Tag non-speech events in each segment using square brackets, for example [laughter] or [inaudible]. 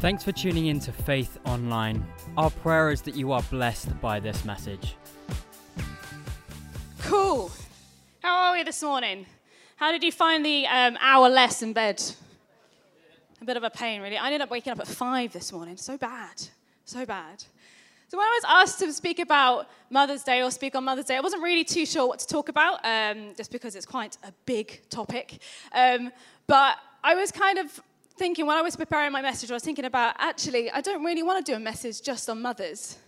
Thanks for tuning in to Faith Online. Our prayer is that you are blessed by this message. Cool. How are we this morning? How did you find the um, hour less in bed? A bit of a pain, really. I ended up waking up at five this morning. So bad. So bad. So when I was asked to speak about Mother's Day or speak on Mother's Day, I wasn't really too sure what to talk about, um, just because it's quite a big topic. Um, but I was kind of thinking, when I was preparing my message, I was thinking about actually, I don't really want to do a message just on mothers.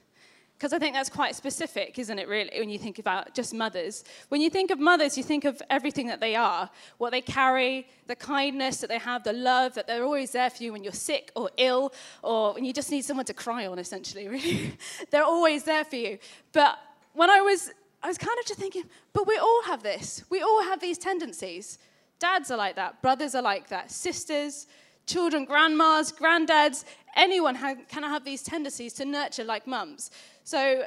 Because I think that's quite specific, isn't it, really, when you think about just mothers? When you think of mothers, you think of everything that they are what they carry, the kindness that they have, the love, that they're always there for you when you're sick or ill, or when you just need someone to cry on, essentially, [laughs] really. they're always there for you. But when I was, I was kind of just thinking, but we all have this. We all have these tendencies. Dads are like that, brothers are like that, sisters, children, grandmas, granddads, anyone can have these tendencies to nurture like mums. So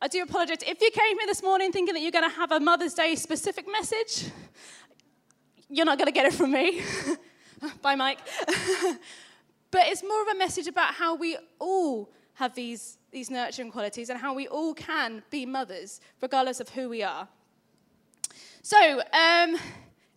I do apologize. If you came here this morning thinking that you're going to have a Mother's Day specific message, you're not going to get it from me. [laughs] Bye, Mike. [laughs] but it's more of a message about how we all have these, these nurturing qualities and how we all can be mothers, regardless of who we are. So, um,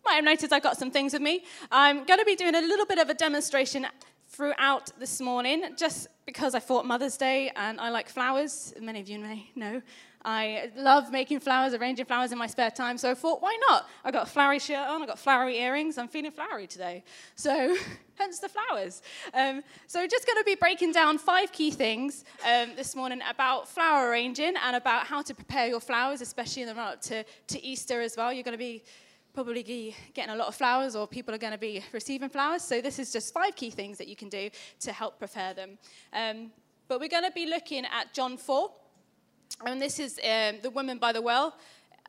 might have noticed I've got some things with me. I'm going to be doing a little bit of a demonstration throughout this morning, just because I thought Mother's Day and I like flowers. Many of you may know. I love making flowers, arranging flowers in my spare time. So I thought, why not? I've got a flowery shirt on, I've got flowery earrings. I'm feeling flowery today. So [laughs] hence the flowers. Um, so just going to be breaking down five key things um, this morning about flower arranging and about how to prepare your flowers, especially in the run up to, to Easter as well. You're going to be probably getting a lot of flowers or people are going to be receiving flowers. So this is just five key things that you can do to help prepare them. Um, but we're going to be looking at John 4. And this is um, the woman by the well.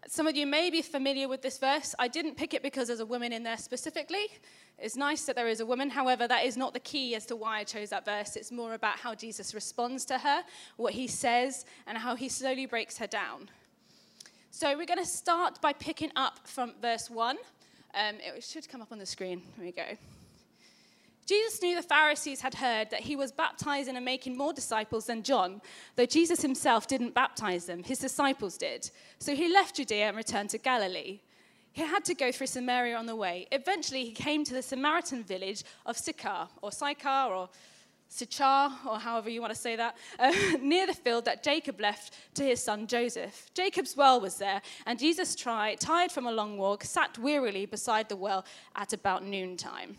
Some of you may be familiar with this verse. I didn't pick it because there's a woman in there specifically. It's nice that there is a woman. However, that is not the key as to why I chose that verse. It's more about how Jesus responds to her, what he says, and how he slowly breaks her down. So we're going to start by picking up from verse 1. Um, it should come up on the screen. Here we go. Jesus knew the Pharisees had heard that he was baptizing and making more disciples than John, though Jesus himself didn't baptize them, his disciples did. So he left Judea and returned to Galilee. He had to go through Samaria on the way. Eventually, he came to the Samaritan village of Sychar, or Sychar, or Sichar, or however you want to say that, uh, [laughs] near the field that Jacob left to his son Joseph. Jacob's well was there, and Jesus, tried, tired from a long walk, sat wearily beside the well at about noontime.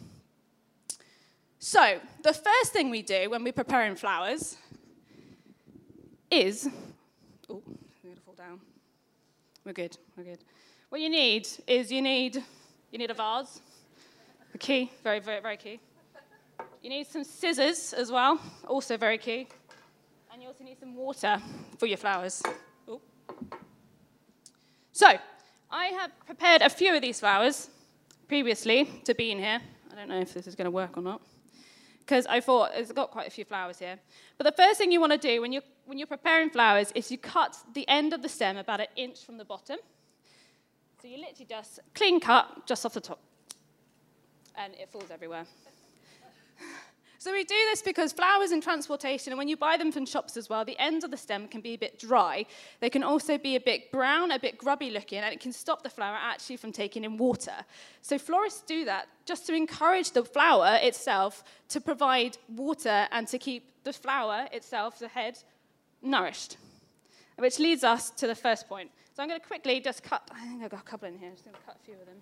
So, the first thing we do when we're preparing flowers is. Oh, I'm going to fall down. We're good, we're good. What you need is you need, you need a vase, a key, very, very, very key. You need some scissors as well, also very key. And you also need some water for your flowers. Ooh. So, I have prepared a few of these flowers previously to be in here. I don't know if this is going to work or not. Because I thought it's got quite a few flowers here. But the first thing you want to do when you're, when you're preparing flowers is you cut the end of the stem about an inch from the bottom. So you literally just clean cut just off the top. And it falls everywhere. So we do this because flowers in transportation, and when you buy them from shops as well, the ends of the stem can be a bit dry. They can also be a bit brown, a bit grubby looking, and it can stop the flower actually from taking in water. So florists do that just to encourage the flower itself to provide water and to keep the flower itself, the head, nourished. Which leads us to the first point. So I'm going to quickly just cut, I think I've got a couple in here, I'm just going to cut a few of them.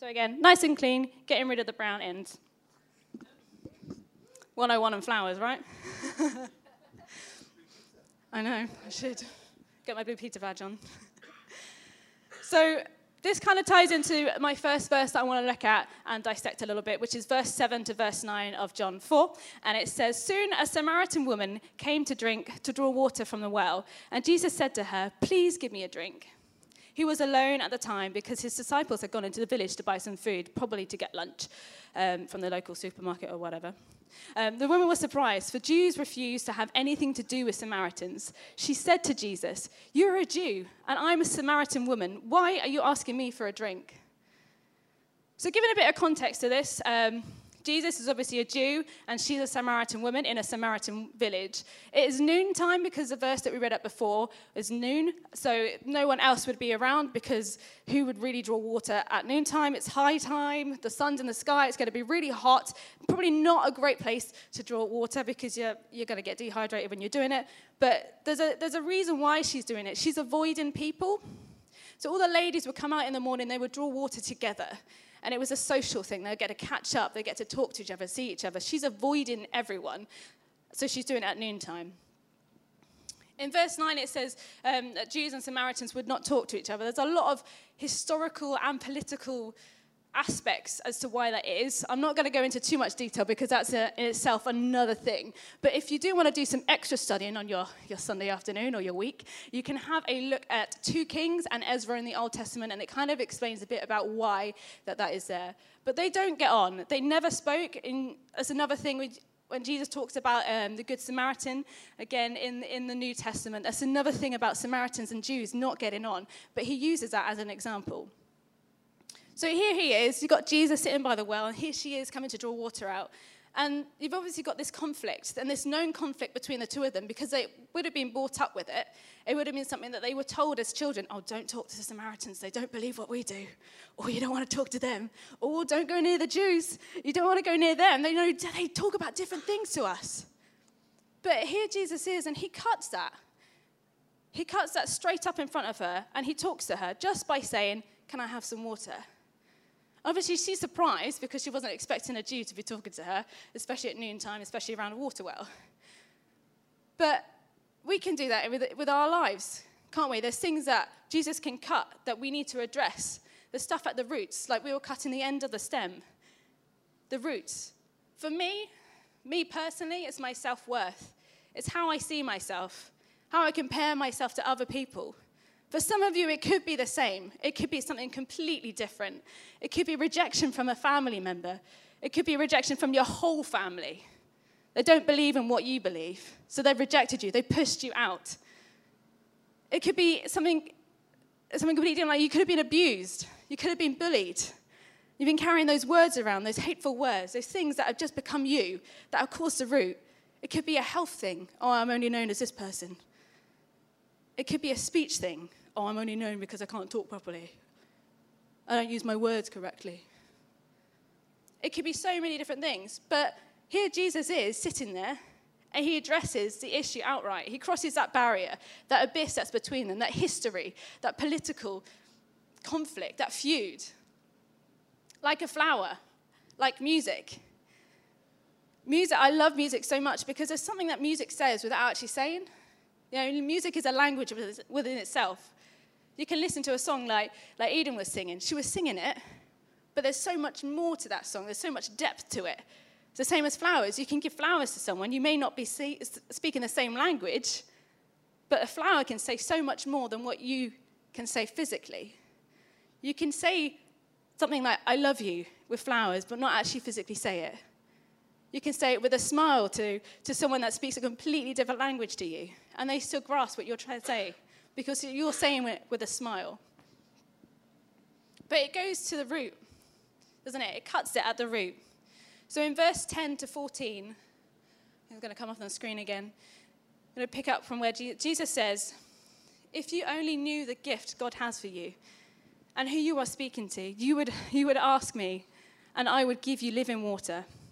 So again, nice and clean, getting rid of the brown ends. 101 and flowers, right? [laughs] I know, I should get my Blue Peter badge on. so this kind of ties into my first verse that I want to look at and dissect a little bit, which is verse 7 to verse 9 of John 4. And it says, Soon a Samaritan woman came to drink, to draw water from the well. And Jesus said to her, Please give me a drink. He was alone at the time because his disciples had gone into the village to buy some food, probably to get lunch um, from the local supermarket or whatever. Um, the woman was surprised, for Jews refused to have anything to do with Samaritans. She said to Jesus, You're a Jew, and I'm a Samaritan woman. Why are you asking me for a drink? So, given a bit of context to this, um, Jesus is obviously a Jew, and she's a Samaritan woman in a Samaritan village. It is noontime because the verse that we read up before is noon, so no one else would be around because who would really draw water at noontime? It's high time, the sun's in the sky, it's going to be really hot. Probably not a great place to draw water because you're, you're going to get dehydrated when you're doing it. But there's a, there's a reason why she's doing it. She's avoiding people. So all the ladies would come out in the morning, they would draw water together. And it was a social thing. They'd get to catch up, they get to talk to each other, see each other. She's avoiding everyone. So she's doing it at noontime. In verse 9, it says um, that Jews and Samaritans would not talk to each other. There's a lot of historical and political aspects as to why that is. I'm not going to go into too much detail because that's a, in itself another thing. But if you do want to do some extra studying on your, your Sunday afternoon or your week, you can have a look at 2 Kings and Ezra in the Old Testament, and it kind of explains a bit about why that, that is there. But they don't get on. They never spoke. In, that's another thing when Jesus talks about um, the Good Samaritan, again in, in the New Testament, that's another thing about Samaritans and Jews not getting on. But he uses that as an example. So here he is. You've got Jesus sitting by the well, and here she is coming to draw water out. And you've obviously got this conflict and this known conflict between the two of them because they would have been brought up with it. It would have been something that they were told as children oh, don't talk to the Samaritans. They don't believe what we do. Or you don't want to talk to them. Or don't go near the Jews. You don't want to go near them. They know they talk about different things to us. But here Jesus is, and he cuts that. He cuts that straight up in front of her, and he talks to her just by saying, Can I have some water? Obviously, she's surprised because she wasn't expecting a Jew to be talking to her, especially at noontime, especially around a water well. But we can do that with, with our lives, can't we? There's things that Jesus can cut that we need to address. The stuff at the roots, like we were cutting the end of the stem. The roots. For me, me personally, it's my self worth. It's how I see myself, how I compare myself to other people. For some of you, it could be the same. It could be something completely different. It could be rejection from a family member. It could be rejection from your whole family. They don't believe in what you believe, so they've rejected you. They pushed you out. It could be something, something completely different, like you could have been abused. You could have been bullied. You've been carrying those words around, those hateful words, those things that have just become you, that have caused a root. It could be a health thing. Oh, I'm only known as this person. It could be a speech thing oh, I'm only known because I can't talk properly. I don't use my words correctly. It could be so many different things. But here Jesus is sitting there and he addresses the issue outright. He crosses that barrier, that abyss that's between them, that history, that political conflict, that feud. Like a flower, like music. Music, I love music so much because there's something that music says without actually saying. You know, music is a language within itself. You can listen to a song like, like Eden was singing. She was singing it, but there's so much more to that song. There's so much depth to it. It's the same as flowers. You can give flowers to someone. You may not be see, speaking the same language, but a flower can say so much more than what you can say physically. You can say something like, I love you, with flowers, but not actually physically say it. You can say it with a smile to, to someone that speaks a completely different language to you, and they still grasp what you're trying to say because you're saying it with a smile. But it goes to the root, doesn't it? It cuts it at the root. So in verse 10 to 14, it's going to come up on the screen again. I'm going to pick up from where Jesus says, If you only knew the gift God has for you and who you are speaking to, you would, you would ask me, and I would give you living water.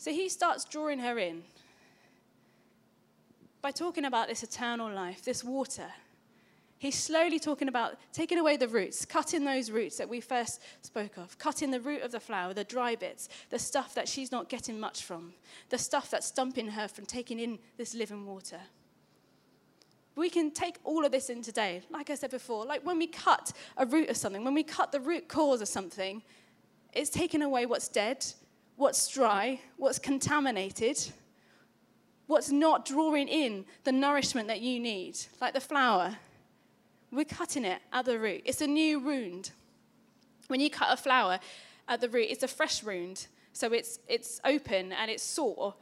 So he starts drawing her in by talking about this eternal life, this water. He's slowly talking about taking away the roots, cutting those roots that we first spoke of, cutting the root of the flower, the dry bits, the stuff that she's not getting much from, the stuff that's stumping her from taking in this living water. We can take all of this in today, like I said before, like when we cut a root of something, when we cut the root cause of something, It's taking away what's dead, what's dry, what's contaminated, what's not drawing in the nourishment that you need, like the flower. We're cutting it at the root. It's a new wound. When you cut a flower at the root, it's a fresh wound. So it's, it's open and it's sore,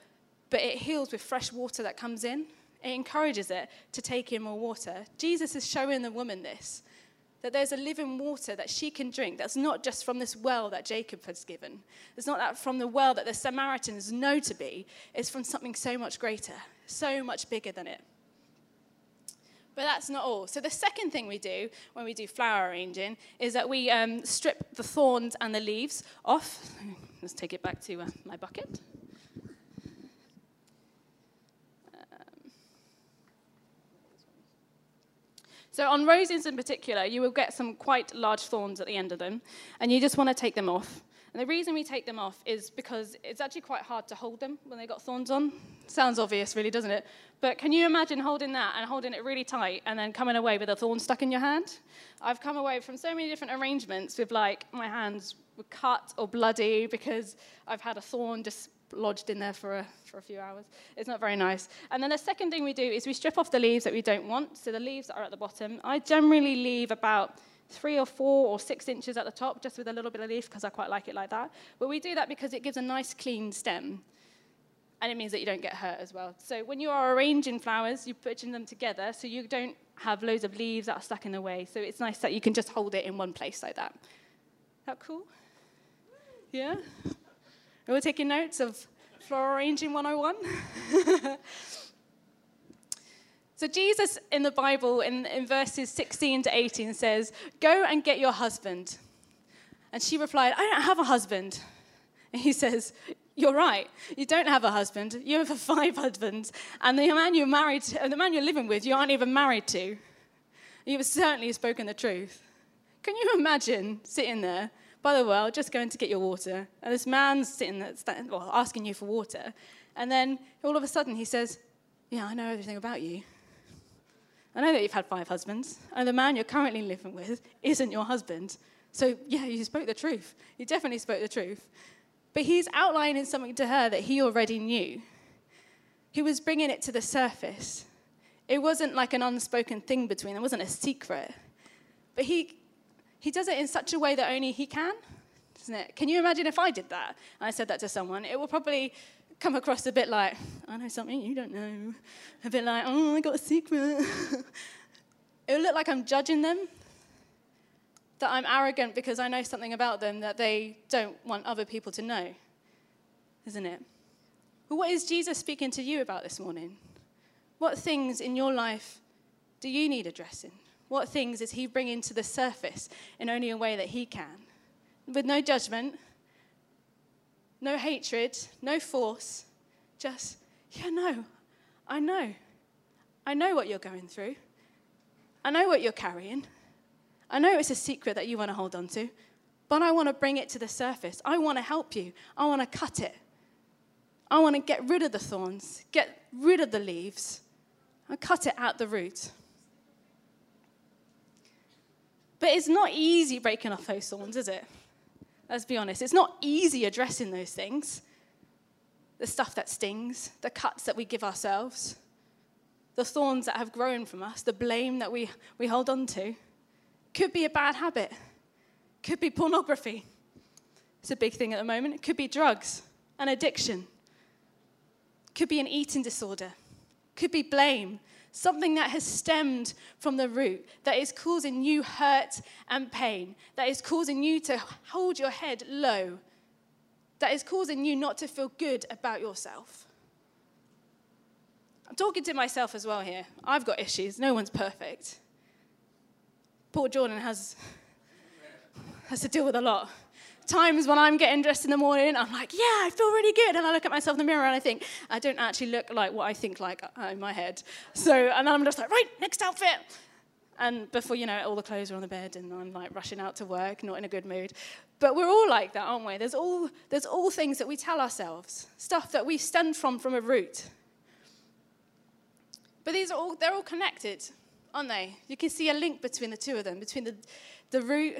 but it heals with fresh water that comes in. It encourages it to take in more water. Jesus is showing the woman this that there's a living water that she can drink that's not just from this well that Jacob has given. It's not that from the well that the Samaritans know to be. It's from something so much greater, so much bigger than it. But that's not all. So, the second thing we do when we do flower arranging is that we um, strip the thorns and the leaves off. [laughs] Let's take it back to uh, my bucket. So, on roses in particular, you will get some quite large thorns at the end of them, and you just want to take them off. And the reason we take them off is because it's actually quite hard to hold them when they've got thorns on. Sounds obvious, really, doesn't it? But can you imagine holding that and holding it really tight and then coming away with a thorn stuck in your hand? I've come away from so many different arrangements with like my hands were cut or bloody because I've had a thorn just lodged in there for a, for a few hours. It's not very nice. And then the second thing we do is we strip off the leaves that we don't want. So the leaves that are at the bottom. I generally leave about three or four or six inches at the top, just with a little bit of leaf, because I quite like it like that. But we do that because it gives a nice clean stem. And it means that you don't get hurt as well. So when you are arranging flowers, you're putting them together so you don't have loads of leaves that are stuck in the way. So it's nice that you can just hold it in one place like that. That cool? Yeah? Are we taking notes of floral arranging 101? [laughs] so, Jesus in the Bible, in, in verses 16 to 18, says, Go and get your husband. And she replied, I don't have a husband. And he says, You're right. You don't have a husband. You have [laughs] five husbands. And the man you're married to, the man you're living with, you aren't even married to. You've certainly spoken the truth. Can you imagine sitting there by the way, I'll just going to get your water. And this man's sitting there, well, asking you for water. And then all of a sudden he says, Yeah, I know everything about you. I know that you've had five husbands, and the man you're currently living with isn't your husband. So, yeah, you spoke the truth. You definitely spoke the truth. But he's outlining something to her that he already knew. He was bringing it to the surface. It wasn't like an unspoken thing between them, it wasn't a secret. But he he does it in such a way that only he can, doesn't it? Can you imagine if I did that and I said that to someone? It will probably come across a bit like, I know something you don't know. A bit like, oh, I got a secret. [laughs] it will look like I'm judging them, that I'm arrogant because I know something about them that they don't want other people to know, isn't it? But what is Jesus speaking to you about this morning? What things in your life do you need addressing? What things is he bringing to the surface in only a way that he can? With no judgment, no hatred, no force, just, yeah, no, I know. I know what you're going through. I know what you're carrying. I know it's a secret that you want to hold on to, but I want to bring it to the surface. I want to help you. I want to cut it. I want to get rid of the thorns, get rid of the leaves, and cut it at the root. But it's not easy breaking off those thorns, is it? Let's be honest. It's not easy addressing those things the stuff that stings, the cuts that we give ourselves, the thorns that have grown from us, the blame that we, we hold on to. Could be a bad habit, could be pornography. It's a big thing at the moment. It could be drugs, an addiction, could be an eating disorder, could be blame, something that has stemmed from the root, that is causing you hurt and pain, that is causing you to hold your head low, that is causing you not to feel good about yourself. I'm talking to myself as well here. I've got issues, no one's perfect. Poor Jordan has, [laughs] has to deal with a lot times when I'm getting dressed in the morning, I'm like, yeah, I feel really good. And I look at myself in the mirror and I think, I don't actually look like what I think like uh, in my head. So, and then I'm just like, right, next outfit. And before you know it, all the clothes are on the bed and I'm like rushing out to work, not in a good mood. But we're all like that, aren't we? There's all, there's all things that we tell ourselves, stuff that we stem from from a root. But these are all, they're all connected, aren't they? You can see a link between the two of them, between the, the root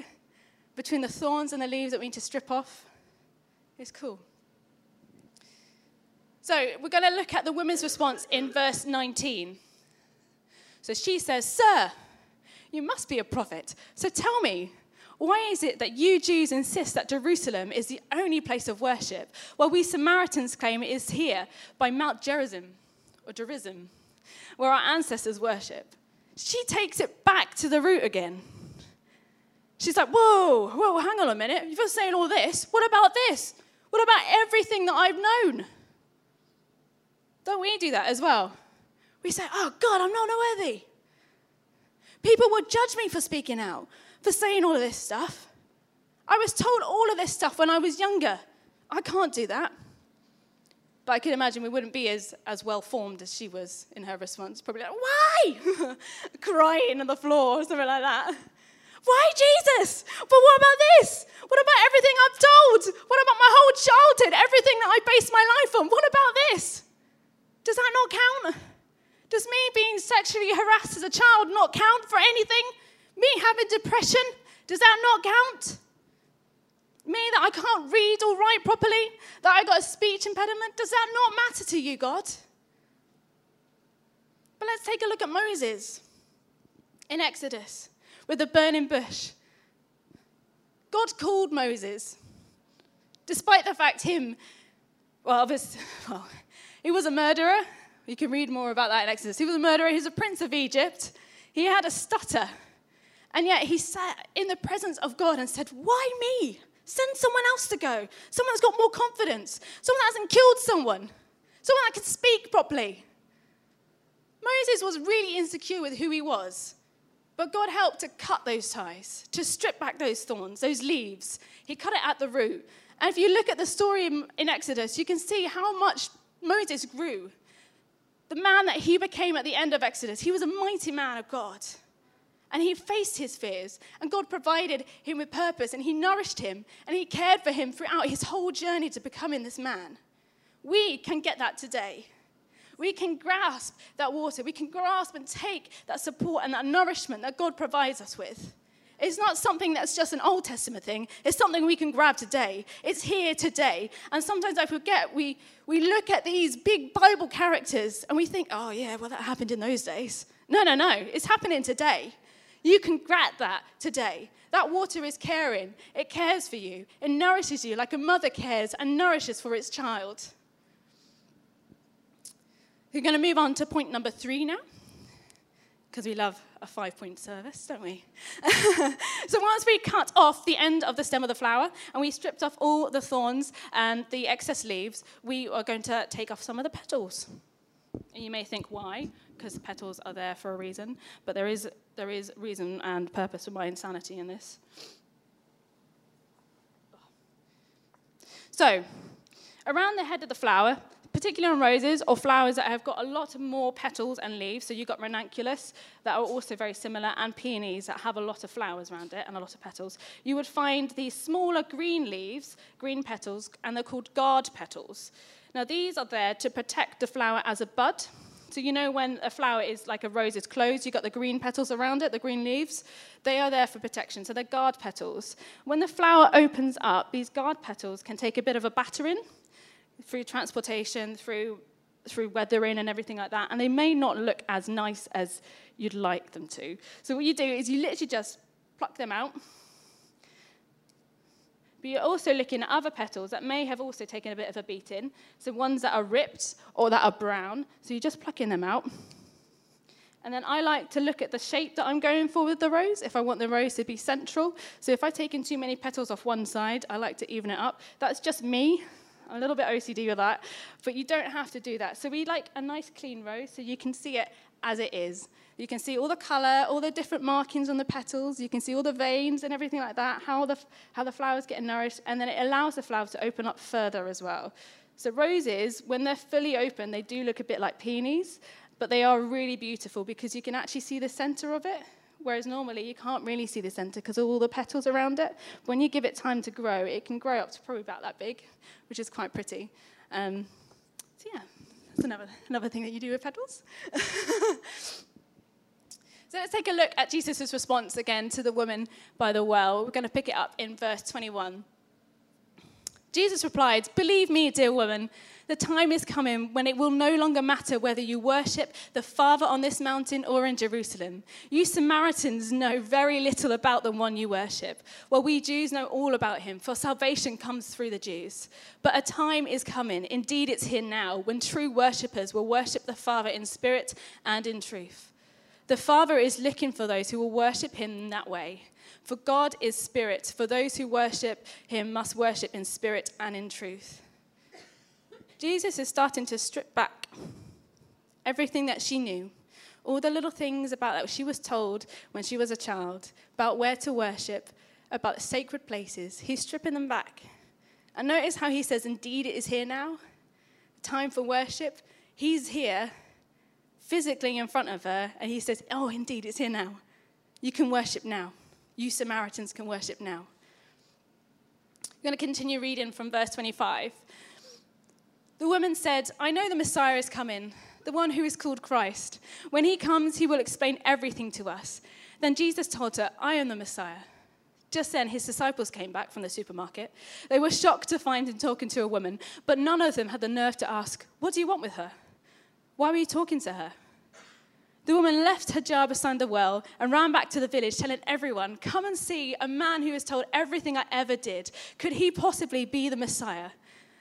between the thorns and the leaves that we need to strip off. It's cool. So we're going to look at the woman's response in verse 19. So she says, Sir, you must be a prophet. So tell me, why is it that you Jews insist that Jerusalem is the only place of worship, while we Samaritans claim it is here by Mount Gerizim, or Gerizim, where our ancestors worship? She takes it back to the root again. She's like, whoa, whoa, hang on a minute. You're saying all this. What about this? What about everything that I've known? Don't we do that as well? We say, oh, God, I'm not worthy. People would judge me for speaking out, for saying all of this stuff. I was told all of this stuff when I was younger. I can't do that. But I can imagine we wouldn't be as, as well formed as she was in her response. Probably like, why? [laughs] Crying on the floor or something like that. Why Jesus? But what about this? What about everything I've told? What about my whole childhood? Everything that I based my life on? What about this? Does that not count? Does me being sexually harassed as a child not count for anything? Me having depression, does that not count? Me that I can't read or write properly, that I got a speech impediment, does that not matter to you, God? But let's take a look at Moses in Exodus with the burning bush. God called Moses, despite the fact him, well, well, he was a murderer. You can read more about that in Exodus. He was a murderer. He was a prince of Egypt. He had a stutter. And yet he sat in the presence of God and said, Why me? Send someone else to go. Someone that's got more confidence. Someone that hasn't killed someone. Someone that can speak properly. Moses was really insecure with who he was. But God helped to cut those ties, to strip back those thorns, those leaves. He cut it at the root. And if you look at the story in Exodus, you can see how much Moses grew. The man that he became at the end of Exodus, he was a mighty man of God. And he faced his fears, and God provided him with purpose, and he nourished him, and he cared for him throughout his whole journey to becoming this man. We can get that today. We can grasp that water. We can grasp and take that support and that nourishment that God provides us with. It's not something that's just an Old Testament thing. It's something we can grab today. It's here today. And sometimes I forget, we, we look at these big Bible characters and we think, oh, yeah, well, that happened in those days. No, no, no. It's happening today. You can grab that today. That water is caring. It cares for you. It nourishes you like a mother cares and nourishes for its child. We're going to move on to point number three now because we love a five point service, don't we? [laughs] so once we cut off the end of the stem of the flower and we stripped off all the thorns and the excess leaves, we are going to take off some of the petals. And you may think, why? Because petals are there for a reason, but there is, there is reason and purpose for my insanity in this. So, around the head of the flower, particularly on roses or flowers that have got a lot more petals and leaves. So you've got ranunculus that are also very similar, and peonies that have a lot of flowers around it and a lot of petals. You would find these smaller green leaves, green petals, and they're called guard petals. Now these are there to protect the flower as a bud. So you know when a flower is like a rose is closed, you've got the green petals around it, the green leaves. They are there for protection. So they're guard petals. When the flower opens up, these guard petals can take a bit of a battering through transportation, through, through weathering and everything like that, and they may not look as nice as you'd like them to. So what you do is you literally just pluck them out. But you're also looking at other petals that may have also taken a bit of a beating. So ones that are ripped or that are brown. So you're just plucking them out. And then I like to look at the shape that I'm going for with the rose, if I want the rose to be central. So if I've taken too many petals off one side, I like to even it up. That's just me. I'm a little bit OCD with that, but you don't have to do that. So we like a nice clean rose so you can see it as it is. You can see all the color, all the different markings on the petals. You can see all the veins and everything like that, how the, how the flowers get nourished, and then it allows the flowers to open up further as well. So roses, when they're fully open, they do look a bit like peonies, but they are really beautiful because you can actually see the center of it whereas normally you can't really see the center because all the petals around it. When you give it time to grow, it can grow up to probably about that big, which is quite pretty. Um, so yeah, that's another, another thing that you do with petals. [laughs] So let's take a look at Jesus' response again to the woman by the well. We're going to pick it up in verse 21. Jesus replied, Believe me, dear woman, the time is coming when it will no longer matter whether you worship the Father on this mountain or in Jerusalem. You Samaritans know very little about the one you worship, while we Jews know all about him, for salvation comes through the Jews. But a time is coming, indeed it's here now, when true worshippers will worship the Father in spirit and in truth. The Father is looking for those who will worship him in that way. For God is spirit. For those who worship him must worship in spirit and in truth. Jesus is starting to strip back everything that she knew, all the little things about that she was told when she was a child, about where to worship, about sacred places. He's stripping them back. And notice how he says, Indeed, it is here now. Time for worship. He's here physically in front of her, and he says, Oh, indeed, it's here now. You can worship now. You Samaritans can worship now. I'm going to continue reading from verse 25. The woman said, I know the Messiah is coming, the one who is called Christ. When he comes, he will explain everything to us. Then Jesus told her, I am the Messiah. Just then, his disciples came back from the supermarket. They were shocked to find him talking to a woman, but none of them had the nerve to ask, What do you want with her? Why were you talking to her? The woman left her jar beside the well and ran back to the village, telling everyone, Come and see a man who has told everything I ever did. Could he possibly be the Messiah?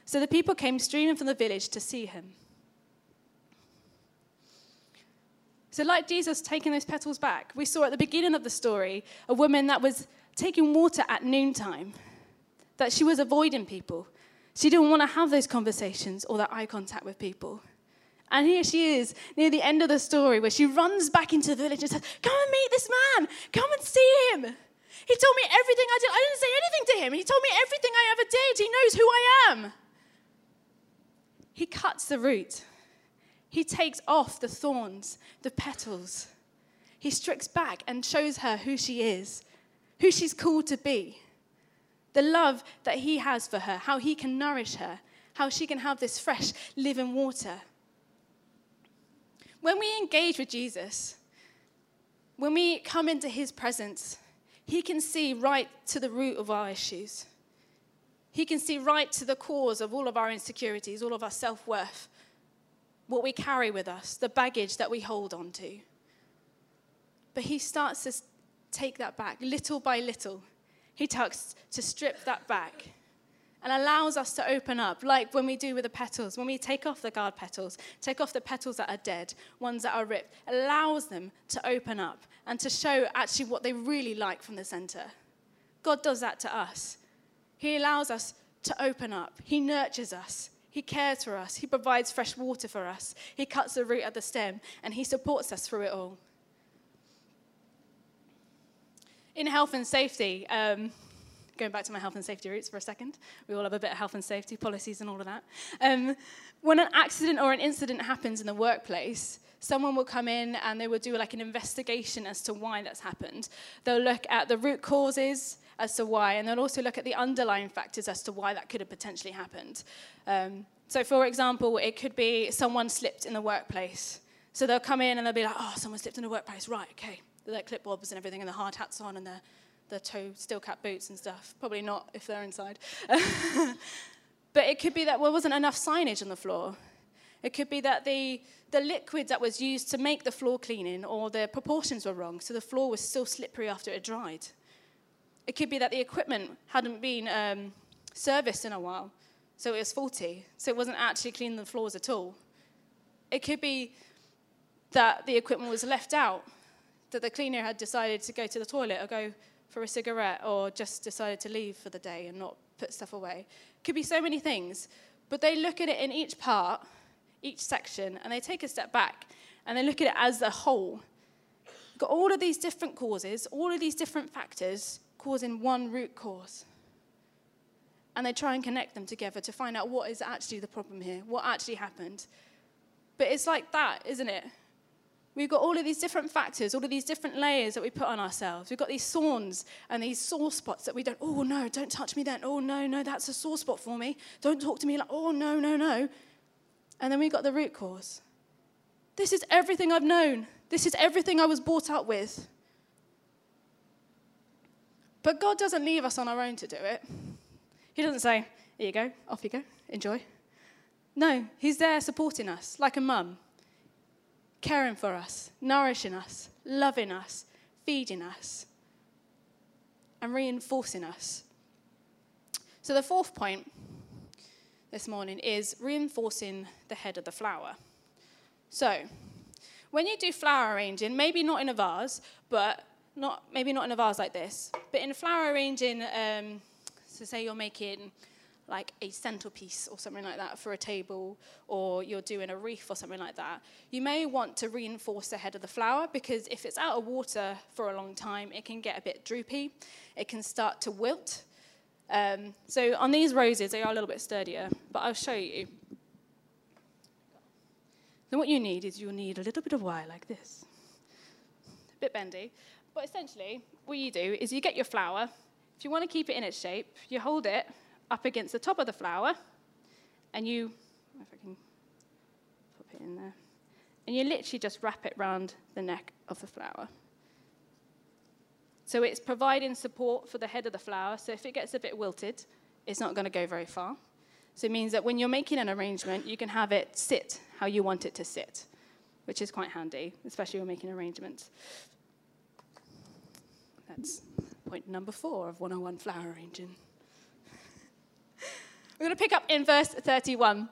So the people came streaming from the village to see him. So, like Jesus taking those petals back, we saw at the beginning of the story a woman that was taking water at noontime, that she was avoiding people. She didn't want to have those conversations or that eye contact with people. And here she is near the end of the story where she runs back into the village and says, Come and meet this man. Come and see him. He told me everything I did. I didn't say anything to him. He told me everything I ever did. He knows who I am. He cuts the root. He takes off the thorns, the petals. He strips back and shows her who she is, who she's called to be, the love that he has for her, how he can nourish her, how she can have this fresh living water. When we engage with Jesus, when we come into his presence, he can see right to the root of our issues. He can see right to the cause of all of our insecurities, all of our self worth, what we carry with us, the baggage that we hold on to. But he starts to take that back little by little. He starts to strip that back and allows us to open up, like when we do with the petals. When we take off the guard petals, take off the petals that are dead, ones that are ripped, allows them to open up and to show actually what they really like from the center. God does that to us. He allows us to open up, He nurtures us. He cares for us. He provides fresh water for us. He cuts the root at the stem, and He supports us through it all. In health and safety, um, going back to my health and safety roots for a second, we all have a bit of health and safety policies and all of that. Um, when an accident or an incident happens in the workplace, someone will come in and they will do like an investigation as to why that's happened. They'll look at the root causes, as to why, and they'll also look at the underlying factors as to why that could have potentially happened. Um, so, for example, it could be someone slipped in the workplace. So they'll come in and they'll be like, oh, someone slipped in the workplace, right, okay. Their clipboards and everything, and the hard hats on, and their, their toe steel cap boots and stuff. Probably not if they're inside. [laughs] but it could be that there wasn't enough signage on the floor. It could be that the, the liquid that was used to make the floor cleaning or the proportions were wrong, so the floor was still slippery after it dried. It could be that the equipment hadn't been um, serviced in a while, so it was faulty, so it wasn't actually cleaning the floors at all. It could be that the equipment was left out, that the cleaner had decided to go to the toilet or go for a cigarette or just decided to leave for the day and not put stuff away. Could be so many things, but they look at it in each part, each section, and they take a step back and they look at it as a whole. You've got all of these different causes, all of these different factors, causing one root cause. And they try and connect them together to find out what is actually the problem here, what actually happened. But it's like that, isn't it? We've got all of these different factors, all of these different layers that we put on ourselves. We've got these thorns and these sore spots that we don't, oh no, don't touch me then. Oh no, no, that's a sore spot for me. Don't talk to me like, oh no, no, no. And then we've got the root cause. This is everything I've known. This is everything I was brought up with. But God doesn't leave us on our own to do it. He doesn't say, Here you go, off you go, enjoy. No, He's there supporting us like a mum, caring for us, nourishing us, loving us, feeding us, and reinforcing us. So, the fourth point this morning is reinforcing the head of the flower. So, when you do flower arranging, maybe not in a vase, but not maybe not in a vase like this, but in flower arranging, um, so say you're making like a centerpiece or something like that for a table, or you're doing a wreath or something like that, you may want to reinforce the head of the flower because if it's out of water for a long time, it can get a bit droopy, it can start to wilt. Um, so on these roses, they are a little bit sturdier, but I'll show you. Then what you need is you'll need a little bit of wire like this. A bit bendy. But essentially, what you do is you get your flower. If you want to keep it in its shape, you hold it up against the top of the flower, and you, if I can pop it in there, and you literally just wrap it round the neck of the flower. So it's providing support for the head of the flower. So if it gets a bit wilted, it's not going to go very far. So it means that when you're making an arrangement, you can have it sit how you want it to sit, which is quite handy, especially when making arrangements. That's point number four of 101 flower arranging. We're going to pick up in verse 31.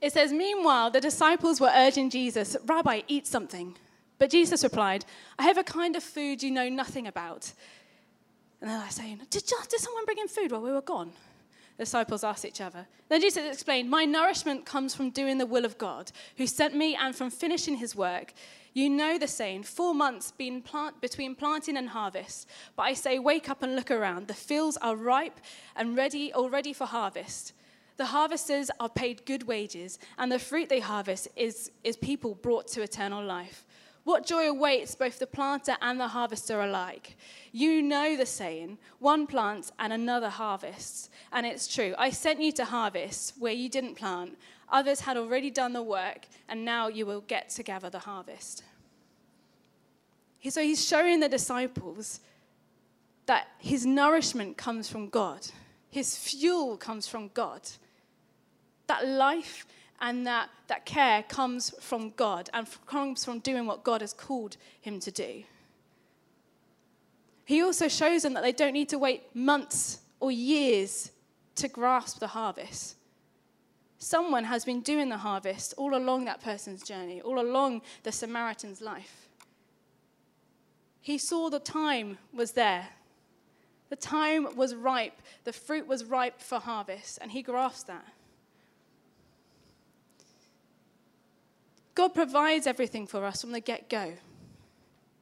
It says, Meanwhile, the disciples were urging Jesus, Rabbi, eat something. But Jesus replied, I have a kind of food you know nothing about. And they're like saying, did, did someone bring in food while we were gone? The disciples asked each other. Then Jesus explained, My nourishment comes from doing the will of God, who sent me, and from finishing his work. You know the saying, four months plant, between planting and harvest. But I say, wake up and look around. The fields are ripe and ready, already for harvest. The harvesters are paid good wages, and the fruit they harvest is, is people brought to eternal life. What joy awaits both the planter and the harvester alike? You know the saying one plants and another harvests. And it's true. I sent you to harvest where you didn't plant. Others had already done the work, and now you will get to gather the harvest. So he's showing the disciples that his nourishment comes from God, his fuel comes from God. That life and that, that care comes from God and comes from doing what God has called him to do. He also shows them that they don't need to wait months or years to grasp the harvest. Someone has been doing the harvest all along that person's journey, all along the Samaritan's life. He saw the time was there. The time was ripe. The fruit was ripe for harvest, and he grasped that. God provides everything for us from the get go,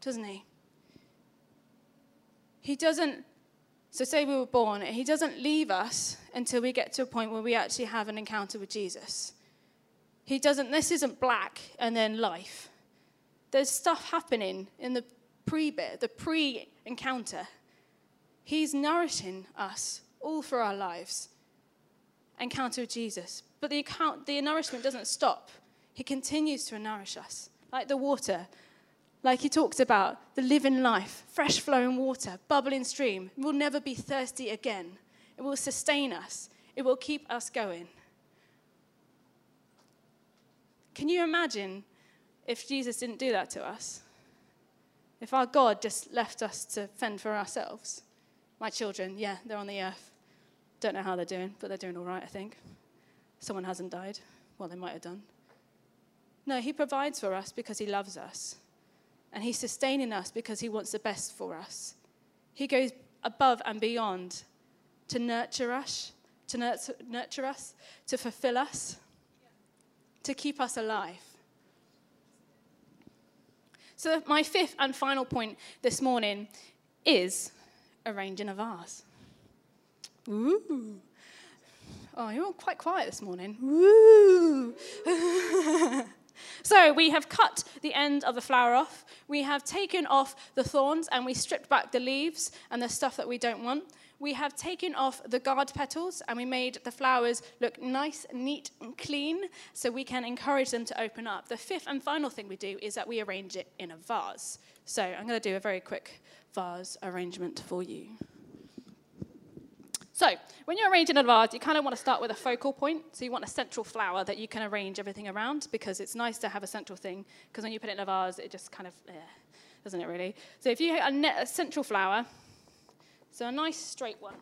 doesn't He? He doesn't, so say we were born, He doesn't leave us until we get to a point where we actually have an encounter with Jesus. He doesn't, this isn't black and then life. There's stuff happening in the pre bit, the pre encounter. He's nourishing us all through our lives. Encounter with Jesus. But the, account, the nourishment doesn't stop he continues to nourish us, like the water, like he talks about the living life, fresh flowing water, bubbling stream. We'll never be thirsty again. It will sustain us, it will keep us going. Can you imagine if Jesus didn't do that to us? If our God just left us to fend for ourselves? My children, yeah, they're on the earth. Don't know how they're doing, but they're doing all right, I think. Someone hasn't died. Well, they might have done. No, He provides for us because He loves us. And He's sustaining us because He wants the best for us. He goes above and beyond to nurture us, to nurture, us, to fulfill us, to keep us alive. So, my fifth and final point this morning is arranging a vase. Ooh. Oh, you're all quite quiet this morning. Woo! [laughs] So we have cut the end of the flower off. We have taken off the thorns and we stripped back the leaves and the stuff that we don't want. we have taken off the guard petals and we made the flowers look nice, neat, and clean so we can encourage them to open up. The fifth and final thing we do is that we arrange it in a vase. So I'm going to do a very quick vase arrangement for you. So, when you're arranging a vase, you kind of want to start with a focal point. So, you want a central flower that you can arrange everything around because it's nice to have a central thing. Because when you put it in a vase, it just kind of, eh, doesn't it really? So, if you have a, a central flower, so a nice straight one.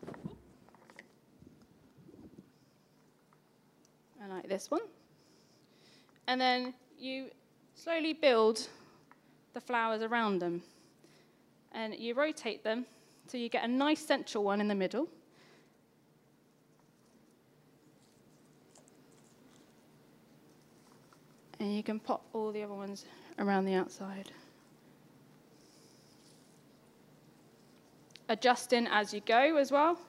I like this one. And then you slowly build the flowers around them. And you rotate them so you get a nice central one in the middle. And you can pop all the other ones around the outside. Adjusting as you go as well.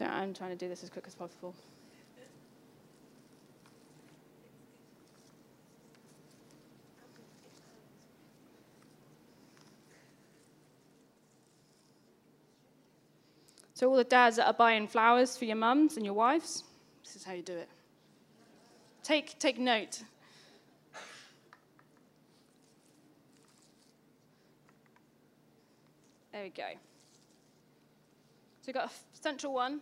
So I'm trying to do this as quick as possible. So, all the dads that are buying flowers for your mums and your wives, this is how you do it. Take, take note. There we go. So, we've got a central one,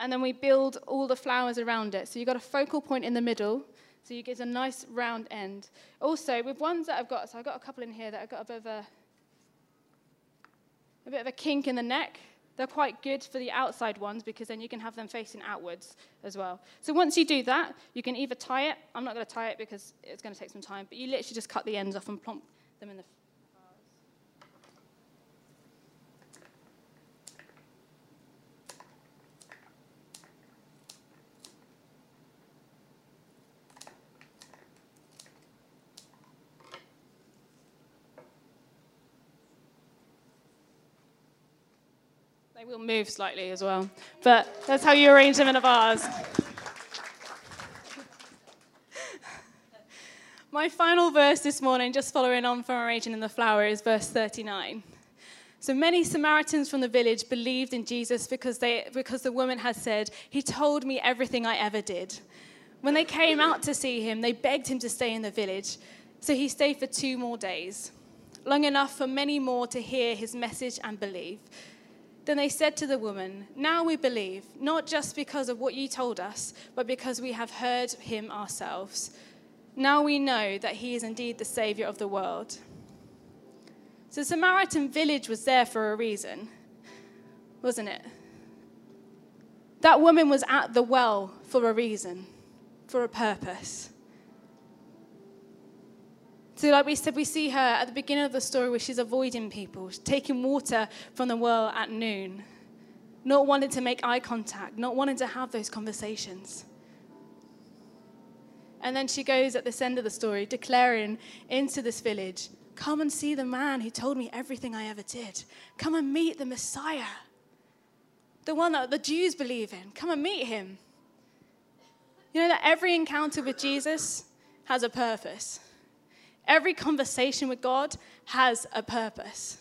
and then we build all the flowers around it. So, you've got a focal point in the middle, so you get a nice round end. Also, with ones that I've got, so I've got a couple in here that I've got a bit of a, a bit of a kink in the neck. They're quite good for the outside ones because then you can have them facing outwards as well. So once you do that, you can either tie it. I'm not going to tie it because it's going to take some time, but you literally just cut the ends off and plump them in the will move slightly as well. But that's how you arrange them in a vase. [laughs] My final verse this morning, just following on from arranging in the flower, is verse 39. So many Samaritans from the village believed in Jesus because, they, because the woman had said, He told me everything I ever did. When they came out to see him, they begged him to stay in the village. So he stayed for two more days, long enough for many more to hear his message and believe. Then they said to the woman, Now we believe, not just because of what you told us, but because we have heard him ourselves. Now we know that he is indeed the Savior of the world. So the Samaritan village was there for a reason, wasn't it? That woman was at the well for a reason, for a purpose. So, like we said, we see her at the beginning of the story where she's avoiding people, taking water from the well at noon, not wanting to make eye contact, not wanting to have those conversations. And then she goes at this end of the story, declaring into this village, Come and see the man who told me everything I ever did. Come and meet the Messiah, the one that the Jews believe in. Come and meet him. You know that every encounter with Jesus has a purpose. Every conversation with God has a purpose.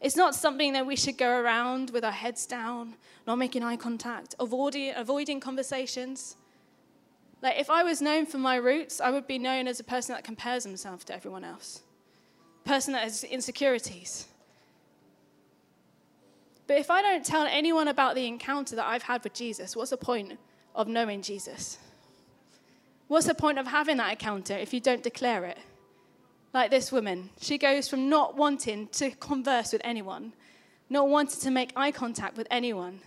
It's not something that we should go around with our heads down, not making eye contact, avoiding, avoiding conversations. Like, if I was known for my roots, I would be known as a person that compares himself to everyone else, person that has insecurities. But if I don't tell anyone about the encounter that I've had with Jesus, what's the point of knowing Jesus? What's the point of having that encounter if you don't declare it? Like this woman. She goes from not wanting to converse with anyone, not wanting to make eye contact with anyone,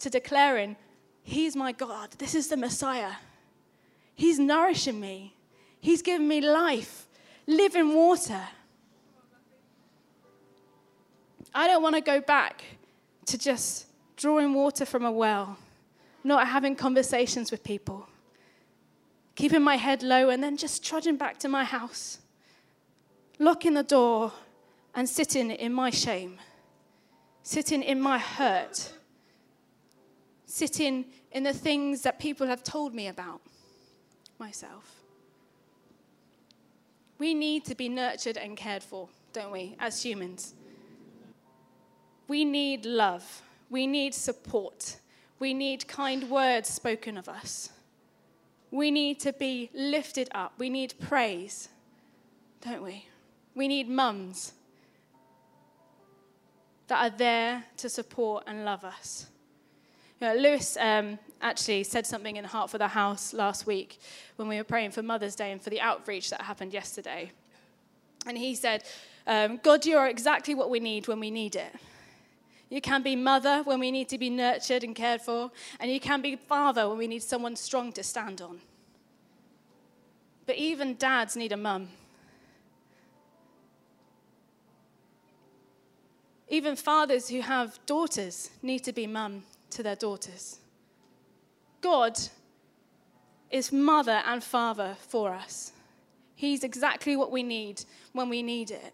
to declaring, He's my God. This is the Messiah. He's nourishing me, He's giving me life, living water. I don't want to go back to just drawing water from a well, not having conversations with people, keeping my head low, and then just trudging back to my house locking the door and sitting in my shame, sitting in my hurt, sitting in the things that people have told me about myself. We need to be nurtured and cared for, don't we, as humans? We need love. We need support. We need kind words spoken of us. We need to be lifted up. We need praise, don't we? We need mums that are there to support and love us. You know, Lewis um, actually said something in Heart for the House last week when we were praying for Mother's Day and for the outreach that happened yesterday. And he said, um, God, you are exactly what we need when we need it. You can be mother when we need to be nurtured and cared for, and you can be father when we need someone strong to stand on. But even dads need a mum. Even fathers who have daughters need to be mum to their daughters. God is mother and father for us. He's exactly what we need when we need it.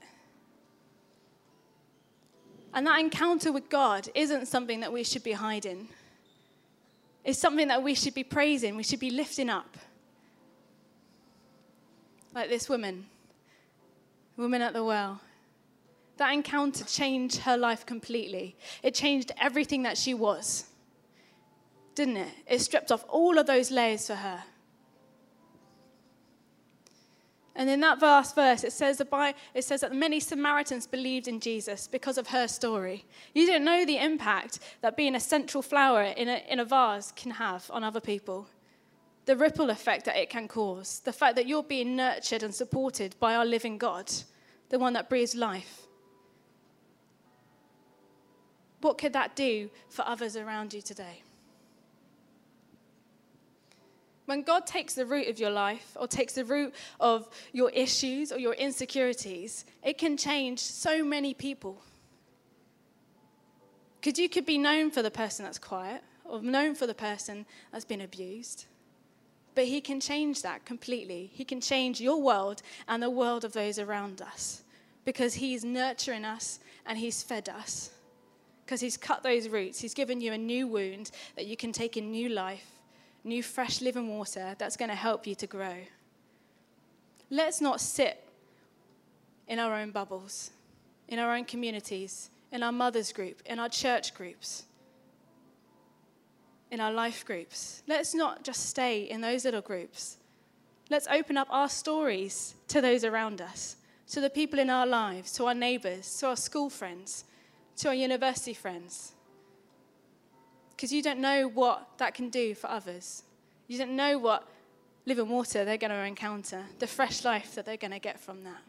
And that encounter with God isn't something that we should be hiding. It's something that we should be praising, we should be lifting up. Like this woman, woman at the well. That encounter changed her life completely. It changed everything that she was, didn't it? It stripped off all of those layers for her. And in that last verse, it says, it says that many Samaritans believed in Jesus because of her story. You don't know the impact that being a central flower in a, in a vase can have on other people. The ripple effect that it can cause. The fact that you're being nurtured and supported by our living God, the one that breathes life. What could that do for others around you today? When God takes the root of your life or takes the root of your issues or your insecurities, it can change so many people. Because you could be known for the person that's quiet or known for the person that's been abused. But He can change that completely. He can change your world and the world of those around us because He's nurturing us and He's fed us. Because He's cut those roots, He's given you a new wound that you can take in new life new, fresh, living water that's going to help you to grow. Let's not sit in our own bubbles, in our own communities, in our mother's group, in our church groups, in our life groups. Let's not just stay in those little groups. Let's open up our stories to those around us, to the people in our lives, to our neighbors, to our school friends, to our university friends because you don't know what that can do for others. You don't know what living water they're going to encounter, the fresh life that they're going to get from that.